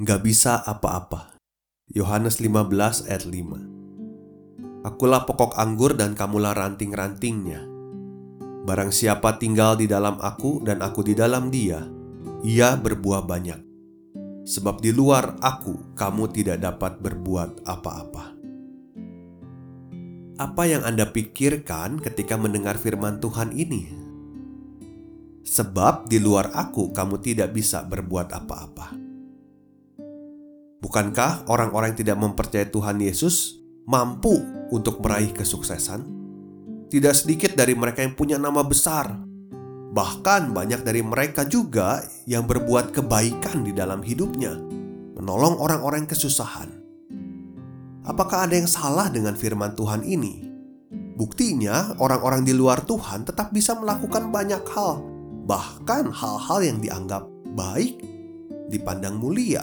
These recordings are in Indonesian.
Gak bisa apa-apa. Yohanes 15 ayat 5 Akulah pokok anggur dan kamulah ranting-rantingnya. Barang siapa tinggal di dalam aku dan aku di dalam dia, ia berbuah banyak. Sebab di luar aku, kamu tidak dapat berbuat apa-apa. Apa yang Anda pikirkan ketika mendengar firman Tuhan ini? Sebab di luar aku, kamu tidak bisa berbuat apa-apa. Bukankah orang-orang yang tidak mempercayai Tuhan Yesus mampu untuk meraih kesuksesan? Tidak sedikit dari mereka yang punya nama besar. Bahkan banyak dari mereka juga yang berbuat kebaikan di dalam hidupnya, menolong orang-orang kesusahan. Apakah ada yang salah dengan firman Tuhan ini? Buktinya, orang-orang di luar Tuhan tetap bisa melakukan banyak hal, bahkan hal-hal yang dianggap baik dipandang mulia.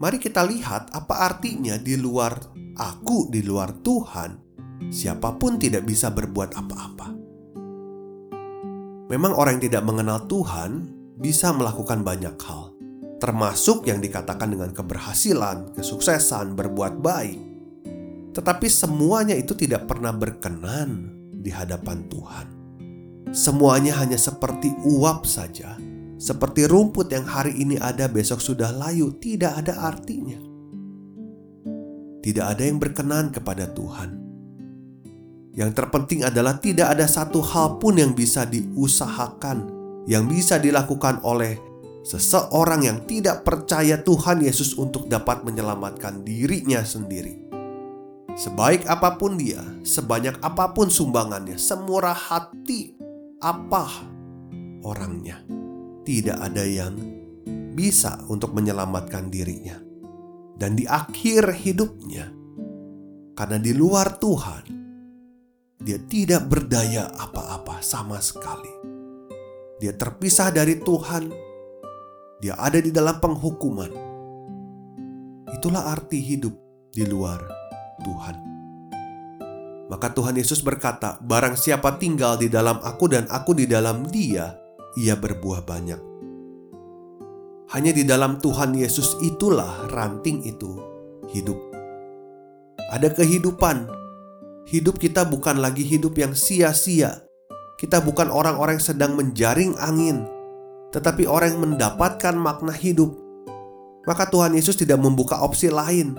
Mari kita lihat apa artinya di luar aku, di luar Tuhan, siapa pun tidak bisa berbuat apa-apa. Memang orang yang tidak mengenal Tuhan bisa melakukan banyak hal, termasuk yang dikatakan dengan keberhasilan, kesuksesan, berbuat baik. Tetapi semuanya itu tidak pernah berkenan di hadapan Tuhan. Semuanya hanya seperti uap saja seperti rumput yang hari ini ada besok sudah layu, tidak ada artinya. Tidak ada yang berkenan kepada Tuhan. Yang terpenting adalah tidak ada satu hal pun yang bisa diusahakan, yang bisa dilakukan oleh seseorang yang tidak percaya Tuhan Yesus untuk dapat menyelamatkan dirinya sendiri. Sebaik apa pun dia, sebanyak apa pun sumbangannya, semurah hati apa orangnya tidak ada yang bisa untuk menyelamatkan dirinya. Dan di akhir hidupnya, karena di luar Tuhan, dia tidak berdaya apa-apa sama sekali. Dia terpisah dari Tuhan, dia ada di dalam penghukuman. Itulah arti hidup di luar Tuhan. Maka Tuhan Yesus berkata, "Barang siapa tinggal di dalam Aku dan Aku di dalam Dia, ia berbuah banyak. Hanya di dalam Tuhan Yesus itulah ranting itu hidup. Ada kehidupan. Hidup kita bukan lagi hidup yang sia-sia. Kita bukan orang-orang yang sedang menjaring angin, tetapi orang yang mendapatkan makna hidup. Maka Tuhan Yesus tidak membuka opsi lain.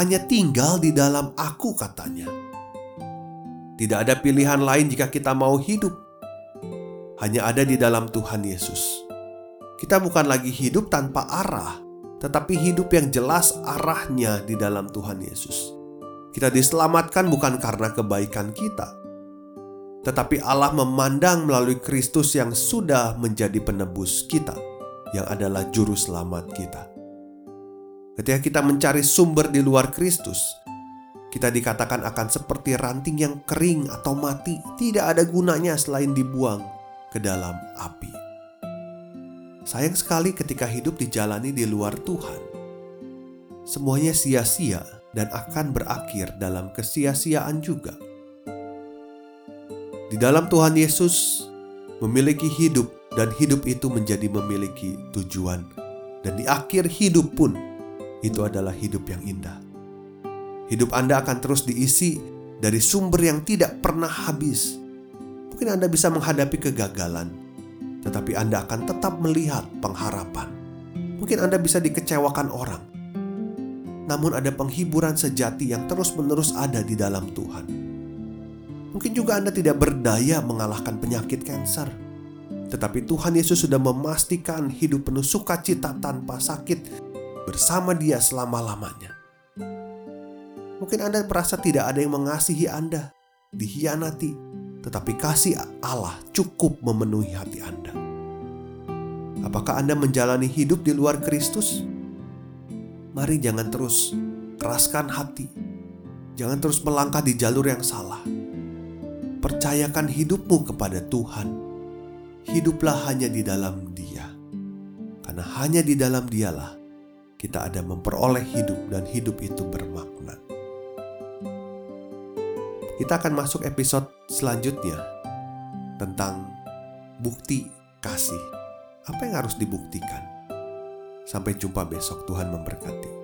Hanya tinggal di dalam aku katanya. Tidak ada pilihan lain jika kita mau hidup hanya ada di dalam Tuhan Yesus. Kita bukan lagi hidup tanpa arah, tetapi hidup yang jelas arahnya di dalam Tuhan Yesus. Kita diselamatkan bukan karena kebaikan kita, tetapi Allah memandang melalui Kristus yang sudah menjadi penebus kita, yang adalah juru selamat kita. Ketika kita mencari sumber di luar Kristus, kita dikatakan akan seperti ranting yang kering atau mati, tidak ada gunanya selain dibuang ke dalam api. Sayang sekali ketika hidup dijalani di luar Tuhan. Semuanya sia-sia dan akan berakhir dalam kesia-siaan juga. Di dalam Tuhan Yesus memiliki hidup dan hidup itu menjadi memiliki tujuan. Dan di akhir hidup pun itu adalah hidup yang indah. Hidup Anda akan terus diisi dari sumber yang tidak pernah habis Mungkin Anda bisa menghadapi kegagalan, tetapi Anda akan tetap melihat pengharapan. Mungkin Anda bisa dikecewakan orang, namun ada penghiburan sejati yang terus-menerus ada di dalam Tuhan. Mungkin juga Anda tidak berdaya mengalahkan penyakit kanker, tetapi Tuhan Yesus sudah memastikan hidup penuh sukacita tanpa sakit bersama Dia selama-lamanya. Mungkin Anda merasa tidak ada yang mengasihi Anda, dihianati, tetapi kasih Allah cukup memenuhi hati Anda. Apakah Anda menjalani hidup di luar Kristus? Mari jangan terus keraskan hati. Jangan terus melangkah di jalur yang salah. Percayakan hidupmu kepada Tuhan. Hiduplah hanya di dalam Dia. Karena hanya di dalam Dialah kita ada memperoleh hidup dan hidup itu bermakna. Kita akan masuk episode selanjutnya tentang bukti kasih. Apa yang harus dibuktikan? Sampai jumpa besok, Tuhan memberkati.